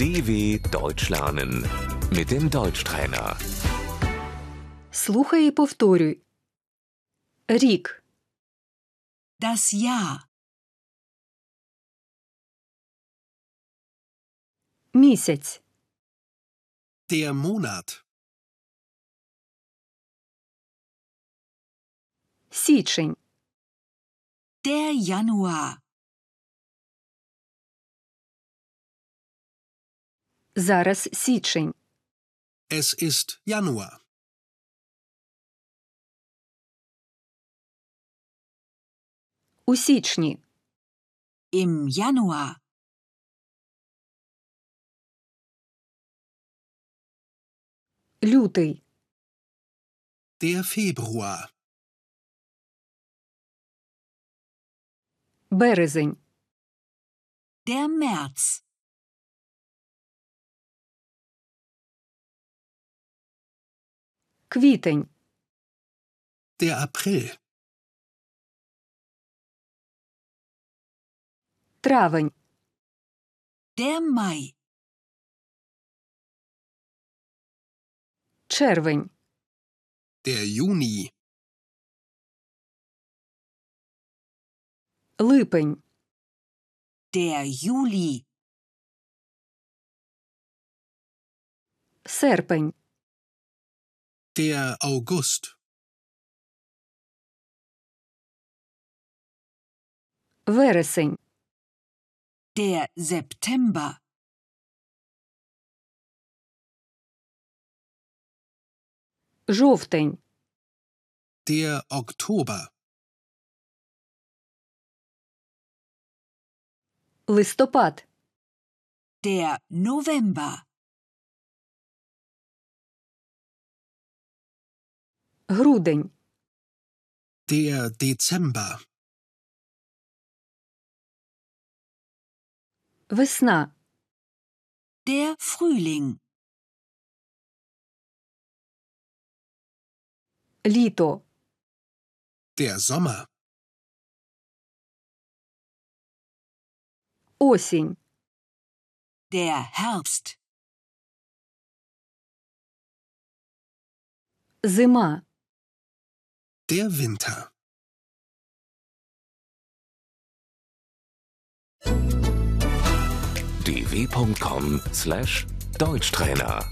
DW Deutsch lernen mit dem Deutschtrainer. Слухай і повторюй. Рік, Das Jahr, місяць, Der Monat. січень, der Januar, зараз січень, Es ist Januar. у січні, im Januar, лютий, Der Februar. березень, der März, Квітень, Der April. травень, der Mai, червень, Der Juni. липень, der Juli, серпень, Der August. вересень, der September, жовтень, Der Oktober. листопад, der November, грудень, Der Dezember. весна, der Frühling, літо, Der Sommer. осінь, der Herbst, зима, Der Winter. dw.com/deutschtrainer